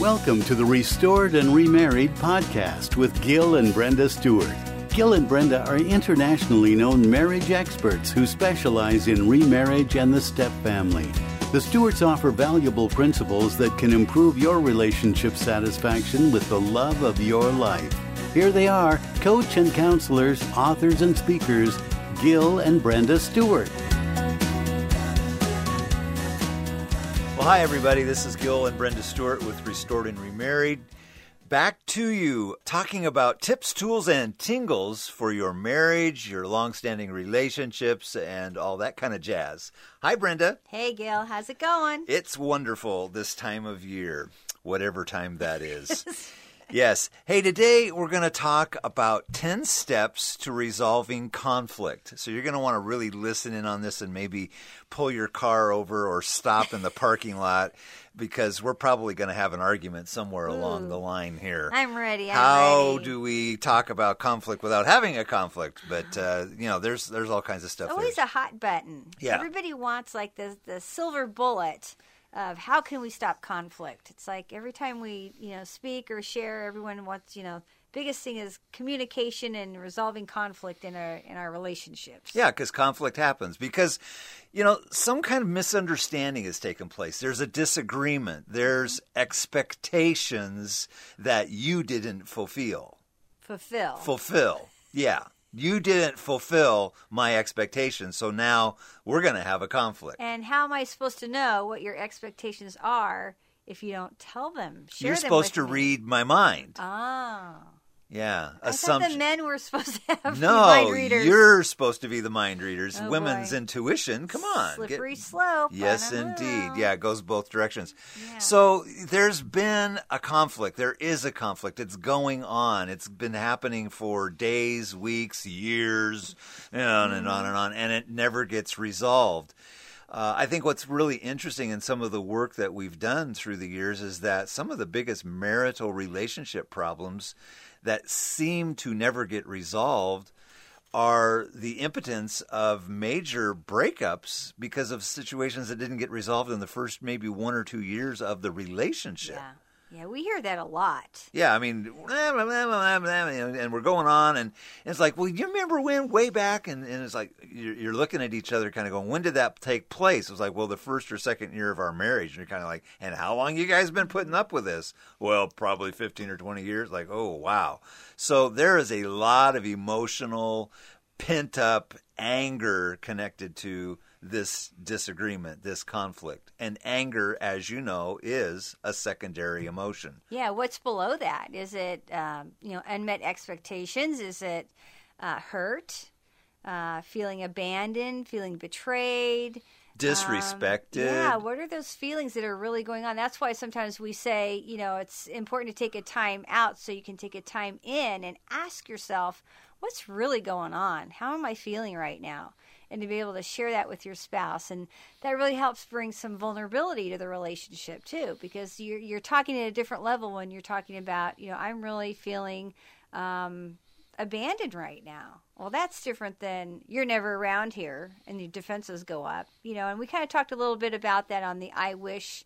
Welcome to the Restored and Remarried podcast with Gil and Brenda Stewart. Gil and Brenda are internationally known marriage experts who specialize in remarriage and the step family. The Stewarts offer valuable principles that can improve your relationship satisfaction with the love of your life. Here they are, coach and counselors, authors and speakers, Gil and Brenda Stewart. Well, hi, everybody. This is Gil and Brenda Stewart with Restored and Remarried. Back to you talking about tips, tools, and tingles for your marriage, your long-standing relationships, and all that kind of jazz. Hi, Brenda. Hey, Gil. How's it going? It's wonderful this time of year, whatever time that is. Yes. Hey, today we're going to talk about 10 steps to resolving conflict. So you're going to want to really listen in on this and maybe pull your car over or stop in the parking lot because we're probably going to have an argument somewhere Ooh. along the line here. I'm ready. I'm How ready. do we talk about conflict without having a conflict? But uh, you know, there's there's all kinds of stuff. Always there. a hot button. Yeah. Everybody wants like the the silver bullet of how can we stop conflict. It's like every time we you know speak or share, everyone wants you know biggest thing is communication and resolving conflict in our in our relationships. Yeah, because conflict happens. Because, you know, some kind of misunderstanding has taken place. There's a disagreement. There's expectations that you didn't fulfill. Fulfill. Fulfill. Yeah. You didn't fulfill my expectations. So now we're going to have a conflict. and how am I supposed to know what your expectations are if you don't tell them? Share You're them supposed to me. read my mind. Oh. Yeah. I thought the men were supposed to have No, mind readers. No, you're supposed to be the mind readers. Oh, Women's boy. intuition. Come on. get- Slippery slope. Yes, indeed. know. Yeah, it goes both directions. Yeah. So there's been a conflict. There is a conflict. It's going on. It's been happening for days, weeks, years, and on and on and on, and it never gets resolved. Uh, I think what's really interesting in some of the work that we've done through the years is that some of the biggest marital relationship problems that seem to never get resolved are the impotence of major breakups because of situations that didn't get resolved in the first maybe one or two years of the relationship. Yeah. Yeah, we hear that a lot. Yeah, I mean, and we're going on, and it's like, well, you remember when way back, and, and it's like you're, you're looking at each other, kind of going, when did that take place? It was like, well, the first or second year of our marriage, and you're kind of like, and how long you guys been putting up with this? Well, probably fifteen or twenty years. Like, oh wow. So there is a lot of emotional, pent up anger connected to this disagreement, this conflict. And anger, as you know, is a secondary emotion. Yeah, what's below that? Is it um, you know unmet expectations? Is it uh, hurt? Uh, feeling abandoned? Feeling betrayed? Disrespected. Um, yeah, what are those feelings that are really going on? That's why sometimes we say, you know, it's important to take a time out so you can take a time in and ask yourself, what's really going on? How am I feeling right now? And to be able to share that with your spouse, and that really helps bring some vulnerability to the relationship too, because you're you're talking at a different level when you're talking about, you know, I'm really feeling um, abandoned right now. Well, that's different than you're never around here and your defenses go up, you know. And we kind of talked a little bit about that on the I Wish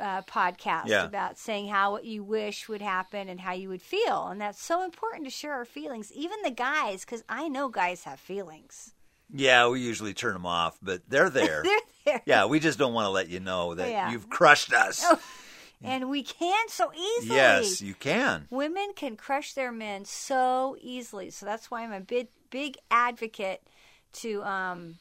uh, podcast Yeah. about saying how what you wish would happen and how you would feel. And that's so important to share our feelings, even the guys, because I know guys have feelings. Yeah, we usually turn them off, but they're there. They're there. yeah, we just don't want to let you know that Yeah. you've crushed us. Oh, And we can so easily. yes, you can. Women can crush their men so easily. So that's why I'm a big, big advocate to um,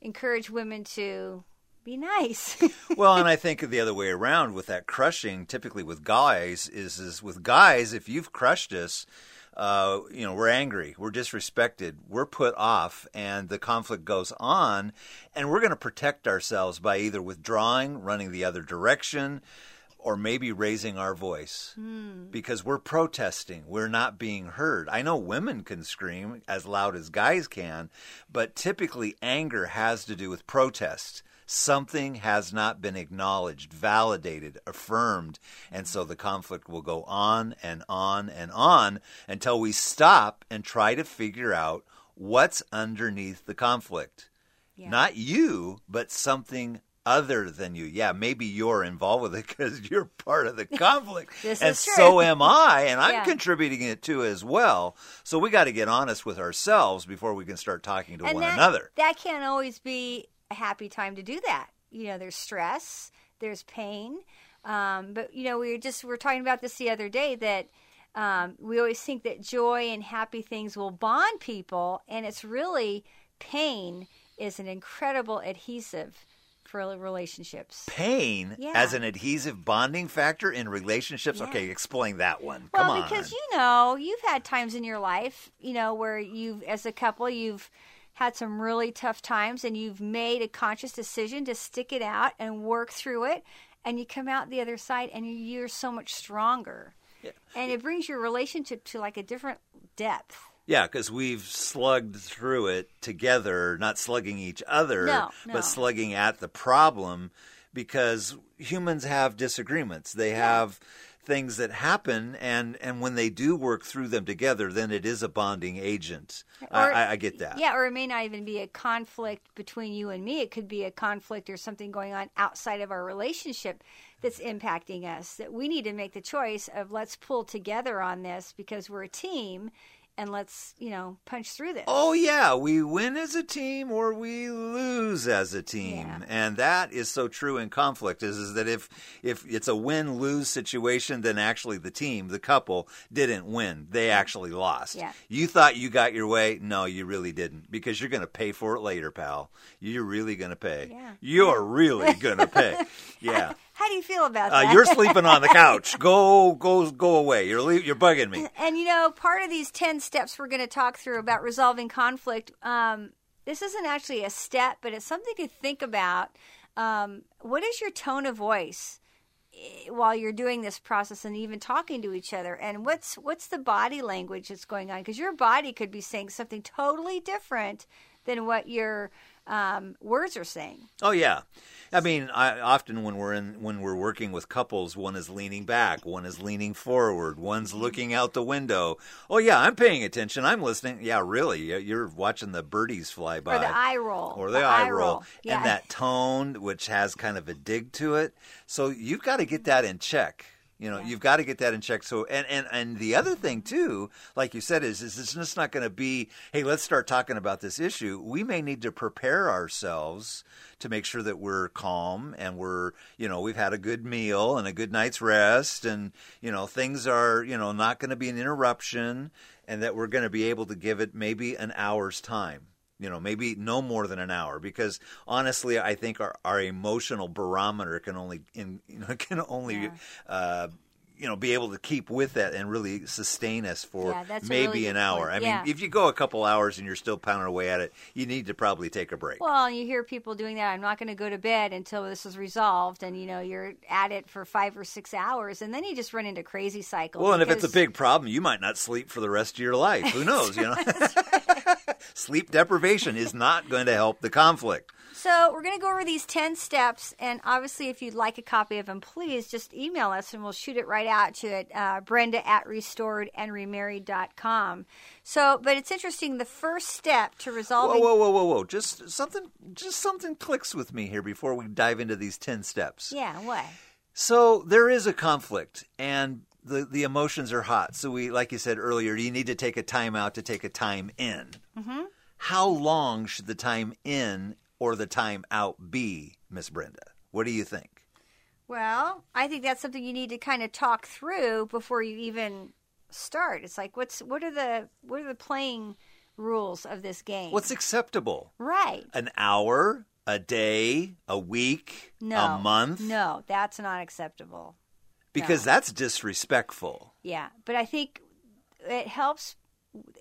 encourage women to be nice. well, and I think the other way around with that crushing, typically with guys, is is with guys, if you've crushed us, uh, you know, we're angry, we're disrespected, we're put off, and the conflict goes on, and we're going to protect ourselves by either withdrawing, running the other direction, or maybe raising our voice because we're protesting. We're not being heard. I know women can scream as loud as guys can, but typically anger has to do with protest. Something has not been acknowledged, validated, affirmed, and so the conflict will go on and on and on until we stop and try to figure out what's underneath the conflict. Yeah. Not you, but something other than you. Yeah, maybe you're involved with it because you're part of the conflict, This and so am I, and I'm Yeah. contributing it too as well. So we got to get honest with ourselves before we can start talking to and one that, another. That can't always be a happy time to do that. You know, there's stress, there's pain, um, but you know, we were just we were talking about this the other day that um, we always think that joy and happy things will bond people, and it's really pain is an incredible adhesive for relationships. Pain Yeah. as an adhesive bonding factor in relationships. Yeah. Okay, explain that one. Well, Come on. because you know, you've had times in your life, you know, where you've, as a couple, you've had some really tough times and you've made a conscious decision to stick it out and work through it. And you come out the other side and you're so much stronger. And it brings your relationship to like a different depth. Yeah, because we've slugged through it together, not slugging each other, No, no. but slugging at the problem because humans have disagreements. They have things that happen, and, and when they do work through them together, then it is a bonding agent. I, Or- I, I get that. Yeah, or it may not even be a conflict between you and me. It could be a conflict or something going on outside of our relationship that's impacting us. That we need to make the choice of let's pull together on this because we're a team and let's, you know, punch through this. Oh yeah, we win as a team or we lose as a team. Yeah. And that is so true in conflict is, is that if if it's a win-lose situation then actually the team, the couple didn't win. They actually lost. Yeah. You thought you got your way? No, you really didn't because you're going to pay for it later, pal. You're really going to pay. Yeah. You're really going to pay. Yeah. How do you feel about Uh, that? you're sleeping on the couch. Go go go away. You're le- you're bugging me. And you know, part of these 10 steps we're going to talk through about resolving conflict, um, this isn't actually a step, but it's something to think about. Um, what is your tone of voice eh, while you're doing this process and even talking to each other? And what's what's the body language that's going on? Because your body could be saying something totally different than what your um, words are saying. Oh yeah, I mean, I, often when we're in when we're working with couples, one is leaning back, one is leaning forward, one's looking out the window. Oh yeah, I'm paying attention. I'm listening. Yeah, really, You- you're watching the birdies fly by, Or the eye roll. or the, eye roll, Yeah. and that tone, which has kind of a dig to it. So you've got to get that in check. You know, you've got to get that in check. So, and and and the other thing too, like you said, is is it's just not going to be, hey, let's start talking about this issue. We may need to prepare ourselves to make sure that we're calm and we're, you know, we've had a good meal and a good night's rest, and you know, things are, you know, not going to be an interruption, and that we're going to be able to give it maybe an hour's time you know maybe no more than an hour because honestly i think our, our emotional barometer can only in, you know can only Yeah. uh, you know be able to keep with that and really sustain us for Yeah, maybe really an hour point. i mean if you go a couple hours and you're still pounding away at it you need to probably take a break Well, you hear people doing that. I'm not going to go to bed until this is resolved, and you know you're at it for five or six hours, and then you just run into crazy cycles. well and if it's a big problem you might not sleep for the rest of your life who knows you know sleep deprivation is not going to help the conflict So we're going to go over these 10 steps. And obviously, if you'd like a copy of them, please just email us and we'll shoot it right out to it, uh, Brenda at restoredandremarried.com. So, but it's interesting. The first step to resolving. Whoa, whoa, whoa, whoa, whoa! Just something, just something clicks with me here before we dive into these ten steps. Yeah, what? So there is a conflict, and the the emotions are hot. So we, like you said earlier, you need to take a time out to take a time in. Mm-hmm. How long should the time in or the time out be, Miss Brenda? What do you think? Well, I think that's something you need to kind of talk through before you even start. It's like, what's what are the what are the playing rules of this game? What's acceptable? right? An hour, a day, a week, No, a month? No, that's not acceptable. Because no. that's disrespectful. Yeah, but I think it helps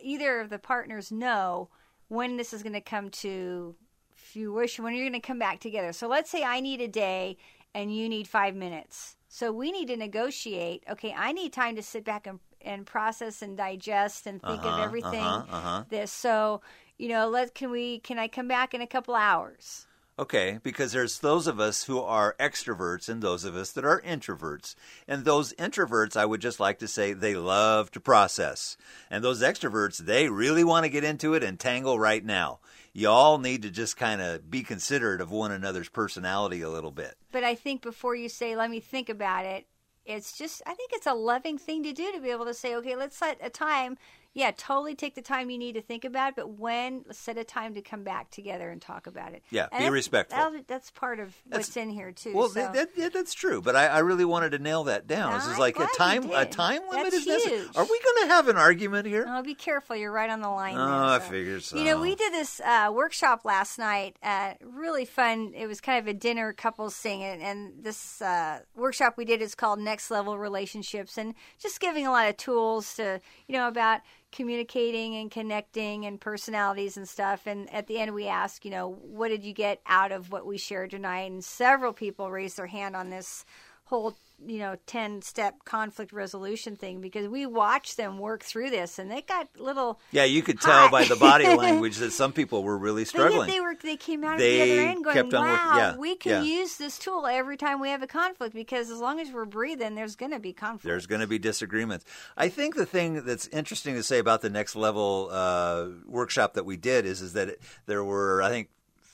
either of the partners know when this is going to come to fruition, when you're going to come back together. So let's say I need a day and you need five minutes. So we need to negotiate. Okay, I need time to sit back and, and process and digest and think of Uh-huh, everything. uh-huh, uh-huh. This so you know, let can we can I come back in a couple hours? Okay, because there's those of us who are extroverts and those of us that are introverts. And those introverts, I would just like to say, they love to process. And those extroverts, they really want to get into it and tangle right now. You all need to just kind of be considerate of one another's personality a little bit. But I think before you say, let me think about it, it's just, I think it's a loving thing to do to be able to say, okay, let's set a time yeah, totally take the time you need to think about it, but when set a time to come back together and talk about it. Yeah, and be that's, respectful. That's part of That's- what's in here too. Well, so. that, that, yeah, that's true, but I, I really wanted to nail that down. This I'm like a time a time limit is necessary. Are we going to have an argument here? Oh, be careful! You're right on the line. Oh, there, I so. figured so. You know, we did this uh, workshop last night. Uh, really fun. It was kind of a dinner couples thing, and, and this uh, workshop we did is called Next Level Relationships, and just giving a lot of tools to you know about communicating and connecting and personalities and stuff. And at the end, we ask, you know, what did you get out of what we shared tonight? And several people raised their hand on this whole you know 10 step conflict resolution thing because we watched them work through this and they got little yeah, you could tell by the body language that some people were really struggling. they were they came out They of the other end going, "Wow, yeah, we can yeah. use this tool every time we have a conflict because as long as we're breathing, there's going to be conflict." There's going to be disagreements. I think the thing that's interesting to say about the next level uh, workshop that we did is is that it, there were I think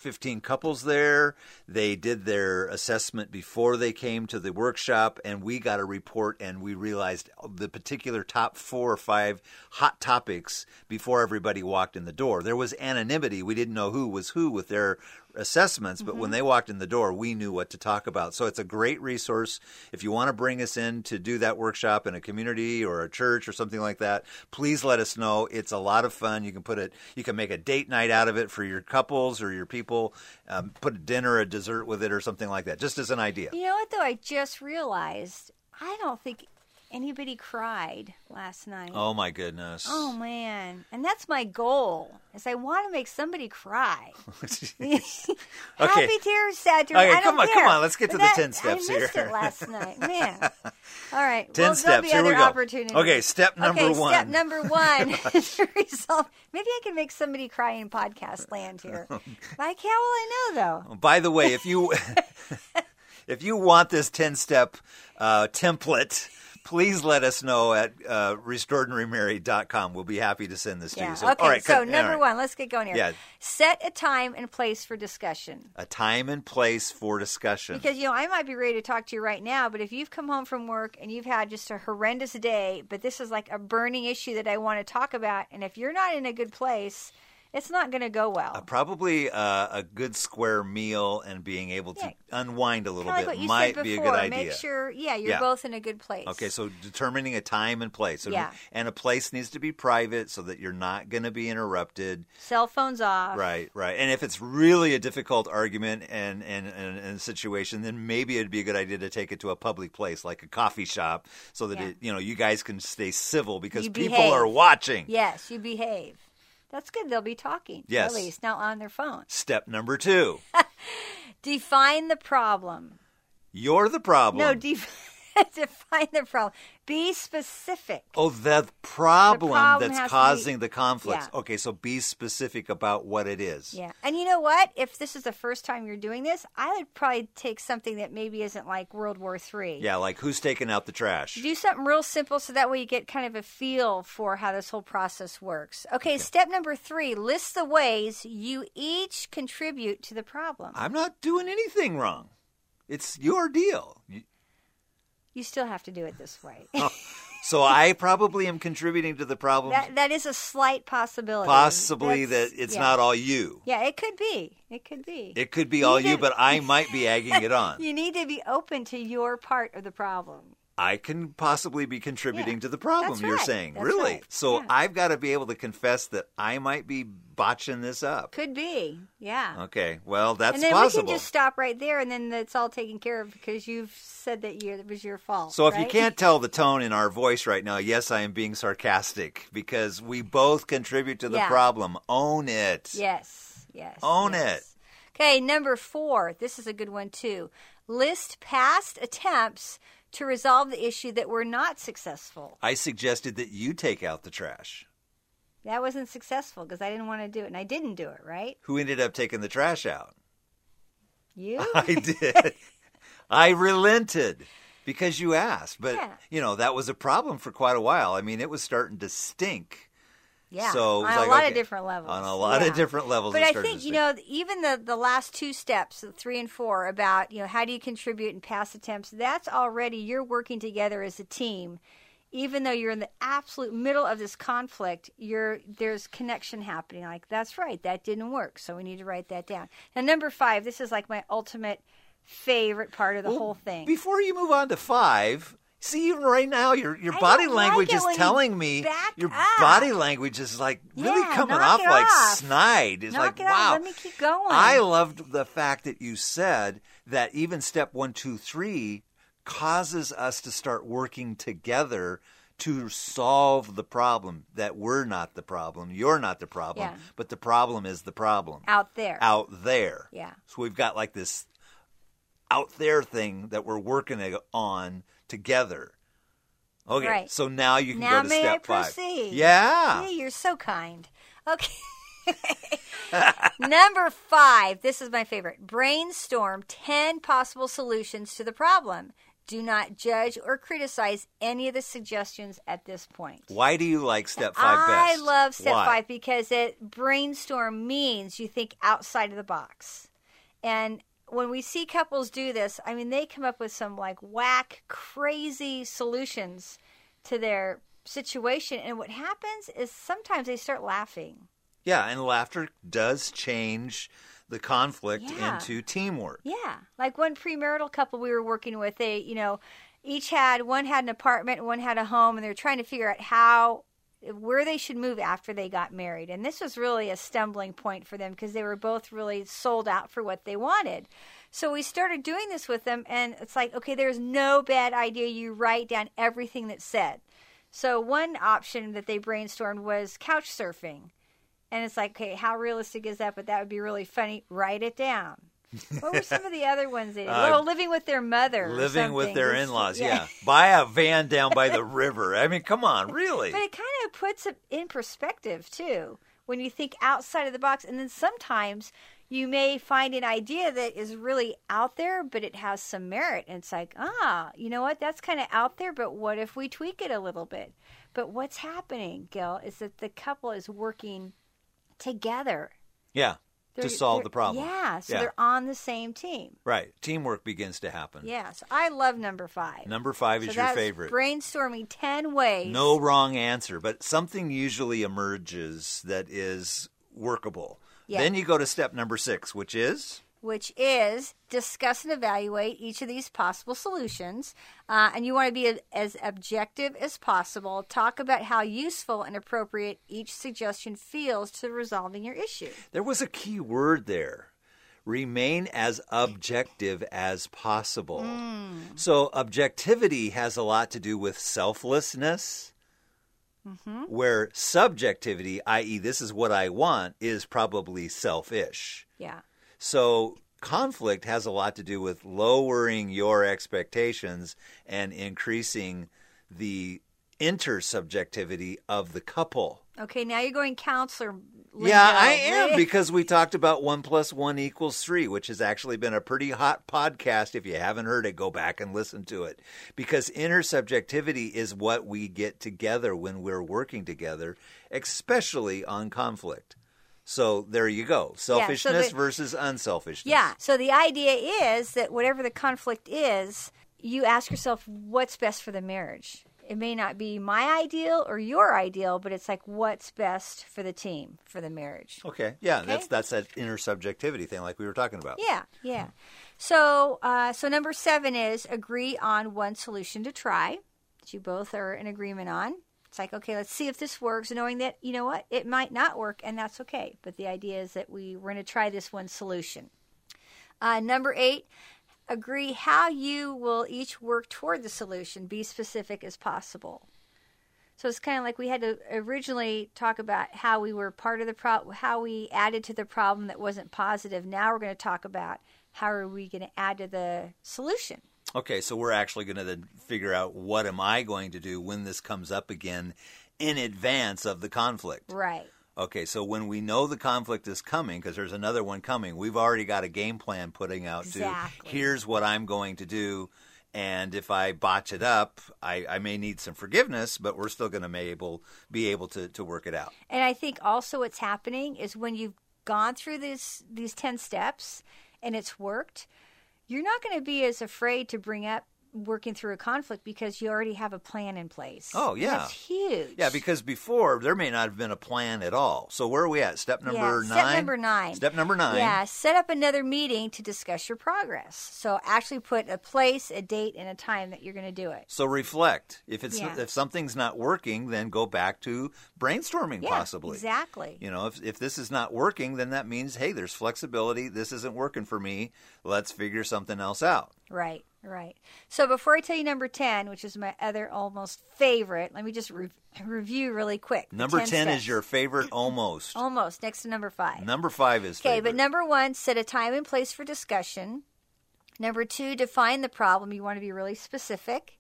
15 couples there. They did their assessment before they came to the workshop, and we got a report, and we realized the particular top four or five hot topics before everybody walked in the door. There was anonymity. We didn't know who was who with their assessments, but when they walked in the door, we knew what to talk about. So it's a great resource. If you want to bring us in to do that workshop in a community or a church or something like that, please let us know. It's a lot of fun. You can put it, you can make a date night out of it for your couples or your people. Um, put a dinner, a dessert with it, or something like that, just as an idea. You know what though? I just realized I don't think anybody cried last night. Oh my goodness. Oh, man, and that's my goal. Is I want to make somebody cry. Happy tears, sad tears. Okay, I don't come on, care. come on, let's get to But the 10 steps I missed here. it last night, man. All right, 10 well, steps. There'll be Here we go. Okay, step number okay, one. Step number one is to resolve. Maybe I can make somebody cry in podcast land here. Like, how will I know though? By the way, if you if you want this ten step uh, template, please let us know at uh, restoredandremarried.com. We'll be happy to send this to you. So, okay. all right, so number right. one, let's get going here. Yeah. Set a time and place for discussion. a time and place for discussion. Because you know, I might be ready to talk to you right now, but if you've come home from work and you've had just a horrendous day, but this is like a burning issue that I want to talk about, and if you're not in a good place, it's not going to go well. Uh, probably uh, a good square meal and being able to Yeah. unwind a little Kind of bit you might said be a good idea. Make sure, yeah, you're Yeah. both in a good place. Okay, so determining a time and place. And, Yeah. and a place needs to be private so that you're not going to be interrupted. cell phones off. Right, right. And if it's really a difficult argument and, and, and, and situation, then maybe it'd be a good idea to take it to a public place like a coffee shop so that it, you know you guys can stay civil because You people behave. are watching. Yes, you behave. That's good. They'll be talking. Yes. At least not on their phone. Step number two. Define the problem. You're the problem. No, def- define the problem. Be specific. Oh, the problem, problem that's causing the conflicts. Yeah. Okay, so be specific about what it is. Yeah. And you know what? If this is the first time you're doing this, I would probably take something that maybe isn't like World War Three. Yeah, like who's taking out the trash? Do something real simple so that way you get kind of a feel for how this whole process works. Okay, step number three list the ways you each contribute to the problem. I'm not doing anything wrong. It's your deal. You- still have to do it this way. Oh, so I probably am contributing to the problem. that that is a slight possibility. Possibly That's- that it's yeah. not all you. Yeah, it could be. It could be. It could be all You you, but I might be egging it on. you need to be open to your part of the problem. I can possibly be contributing Yeah, to the problem you're right, saying. really? right, So yeah. I've got to be able to confess that I might be botching this up. Could be. Yeah. Okay. Well, that's and then possible. we can just stop right there, and then it's all taken care of because you've said that you it was your fault. So if you can't tell the tone in our voice right now, yes, I am being sarcastic because we both contribute to the Yeah. problem. Own it. yes, yes, Own yes. Okay, number four. This is a good one too. List past attempts to resolve the issue that were not successful. I suggested that you take out the trash. That wasn't successful because I didn't want to do it, and I didn't do it. Right? Who ended up taking the trash out? You? I did. I relented because you asked. But, Yeah. you know, that was a problem for quite a while. I mean, it was starting to stink. Yeah, So on like, a lot okay, of different levels. On a lot Yeah. of different levels. But I think you know even the the last two steps, the three and four, about you know how do you contribute and pass attempts. That's already you're working together as a team. Even though you're in the absolute middle of this conflict, you're there's connection happening. Like that's right, that didn't work, so we need to write that down. Now number five, this is like my ultimate favorite part of the Well, whole thing. Before you move on to five, see, even right now, your your I body like language it is telling me your up. body language is like really Yeah, coming knock off like off. snide. It's like it off. wow. Let me keep going. I loved the fact that you said that even step one, two, three causes us to start working together to solve the problem. That we're not the problem, you're not the problem, Yeah. but the problem is the problem out there. out there. Yeah. So we've got like this out there thing that we're working on together. Okay. Right. So now you can now go to may step I five. proceed? Yeah. Hey, you're so kind. Okay. Number five. This is my favorite. Brainstorm 10 possible solutions to the problem. Do not judge or criticize any of the suggestions at this point. Why do you like step five best? I love step Why? five because it brainstorm means you think outside of the box. And when we see couples do this, I mean, they come up with some like whack, crazy solutions to their situation. And what happens is sometimes they start laughing. Yeah, and laughter does change the conflict Yeah. into teamwork. Yeah, like one premarital couple we were working with, they, you know, each had one had an apartment, one had a home, and they were trying to figure out how where they should move after they got married. And this was really a stumbling point for them because they were both really sold out for what they wanted. So we started doing this with them, and it's like, okay, there's no bad idea. You write down everything that's said. So one option that they brainstormed was couch surfing. And it's like, okay, how realistic is that? But that would be really funny. Write it down. What were some of the other ones they did? Uh, well, living with their mother. Living with their in laws, yeah. Buy a van down by the river. I mean, come on, really? But it kind of puts it in perspective, too, when you think outside of the box. And then sometimes you may find an idea that is really out there, but it has some merit. And it's like, ah, you know what? That's kind of out there, but what if we tweak it a little bit? But what's happening, Gil, is that the couple is working together. Yeah, to solve the problem. Yeah, so Yeah. they're on the same team. Right. Teamwork begins to happen. Yeah, so I love number five. Number five is your favorite. Brainstorming 10 ways. No wrong answer, but something usually emerges that is workable. Yeah. Then you go to step number six, which is which is discuss and evaluate each of these possible solutions. Uh, and you want to be as, as objective as possible. Talk about how useful and appropriate each suggestion feels to resolving your issue. there was a key word there. Remain as objective as possible. Hmm. So, objectivity has a lot to do with selflessness, Mm-hmm. where subjectivity, i.e., this is what I want, is probably selfish. Yeah. So conflict has a lot to do with lowering your expectations and increasing the intersubjectivity of the couple. Okay, now you're going counselor. Yeah. I am because we talked about one plus one equals three, which has actually been a pretty hot podcast. If you haven't heard it, go back and listen to it. Because intersubjectivity is what we get together when we're working together, especially on conflict. So there you go. Selfishness the- versus unselfishness. Yeah. So the idea is that whatever the conflict is, you ask yourself what's best for the marriage. It may not be my ideal or your ideal, but it's like what's best for the team, for the marriage. Okay. Yeah, Okay. that's that's that intersubjectivity thing like we were talking about. Yeah, yeah. So, uh, so number seven is agree on one solution to try that you both are in agreement on. It's like, okay, let's see if this works, knowing that you know what, it might not work, and that's okay. But the idea is that we we're going to try this one solution. Uh, number eight, agree how you will each work toward the solution. Be specific as possible. So it's kind of like we had to originally talk about how we were part of the problem, how we added to the problem that wasn't positive. Now we're going to talk about how are we going to add to the solution. Okay, so we're actually going to then figure out what am I going to do when this comes up again in advance of the conflict. Right. Okay, so when we know the conflict is coming, because there's another one coming, we've already got a game plan putting out Exactly. to here's what I'm going to do. And if I botch it up, I, I may need some forgiveness, but we're still going to be able be able to, to work it out. And I think also what's happening is when you've gone through these these 10 steps and it's worked, you're not going to be as afraid to bring up working through a conflict because you already have a plan in place. Oh, yeah. That's huge. Yeah, because before there may not have been a plan at all. So where are we at? Step number Yeah, nine. Step number nine. Step number nine. Yeah, set up another meeting to discuss your progress. So actually put a place, a date, and a time that you're going to do it. So reflect. If it's Yeah. if something's not working, then go back to brainstorming Yeah, possibly. exactly. You know, if if this is not working, then that means hey, there's flexibility. This isn't working for me. Let's figure something else out. Right, right. So before I tell you number 10, which is my other almost favorite, let me just re- review really quick. Number 10, is your favorite almost. Almost, next to number 5. Number 5 is Okay, but number one, set a time and place for discussion. Number two, define the problem. You want to be really specific.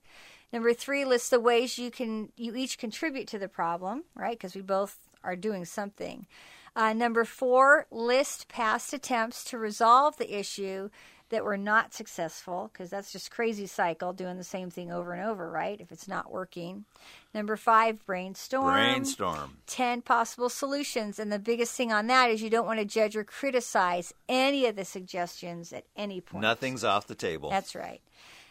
Number three, list the ways you can you each contribute to the problem, right? Because we both are doing something. Uh, number four, list past attempts to resolve the issue that were not successful, because that's just crazy cycle doing the same thing over and over, right? If it's not working. Number five, brainstorm. Brainstorm. 10 possible solutions. And the biggest thing on that is you don't want to judge or criticize any of the suggestions at any point. Nothing's off the table. That's right.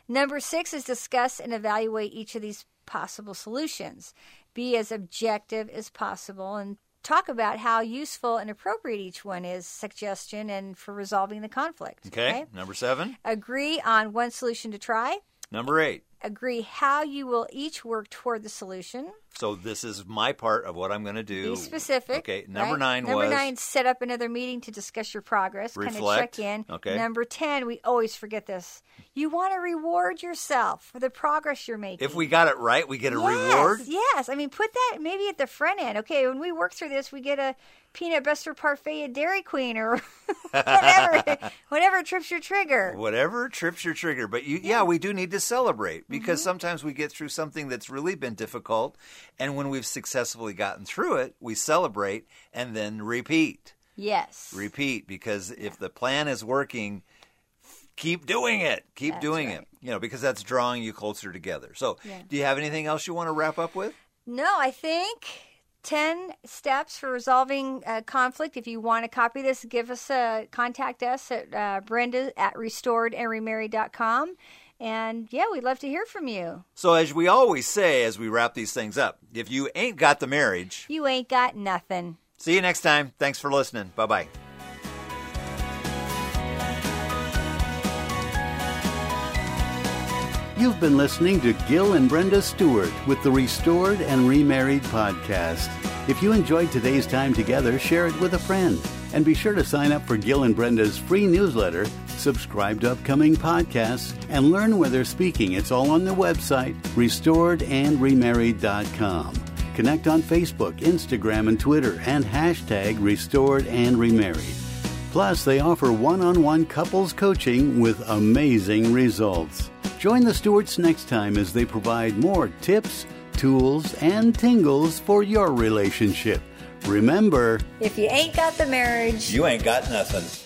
Number six is discuss and evaluate each of these possible solutions. Be as objective as possible and talk about how useful and appropriate each one is, suggestion, and for resolving the conflict. okay. Number 7. Agree on one solution to try. Number 8. Agree how you will each work toward the solution. So this is my part of what I'm going to do. Be specific. Okay. Number right? 9 Number was nine, set up another meeting to discuss your progress. Kind of check in. Okay. Number ten, we always forget this. You want to reward yourself for the progress you're making. if we got it right, we get a yes, reward. Yes, I mean put that maybe at the front end. Okay, when we work through this, we get a peanut butter parfait at Dairy Queen or whatever, whatever trips your trigger. Whatever trips your trigger, but you, yeah. we do need to celebrate because Mm-hmm. sometimes we get through something that's really been difficult, and when we've successfully gotten through it, we celebrate and then repeat, Yes. repeat. Because if the plan is working, keep doing it, keep That's doing right. it. You know, because that's drawing you closer together. So, Yeah. do you have anything else you want to wrap up with? No, I think 10 steps for resolving uh, conflict. If you want to copy this, give us a contact us at uh, Brenda at restoredandremarried.com. And yeah, we'd love to hear from you. So, as we always say as we wrap these things up, if you ain't got the marriage, You ain't got nothing. see you next time. Thanks for listening. Bye bye. You've been listening to Gil and Brenda Stewart with the Restored and Remarried podcast. If you enjoyed today's time together, share it with a friend. And be sure to sign up for Gil and Brenda's free newsletter, subscribe to upcoming podcasts, and learn where they're speaking. It's all on the website, restoredandremarried.com. Connect on Facebook, Instagram, and Twitter, and hashtag Restored and Remarried. Plus, they offer one on one couples coaching with amazing results. Join the Stewarts next time as they provide more tips, tools, and tingles for your relationship. Remember, If you ain't got the marriage, You ain't got nothing.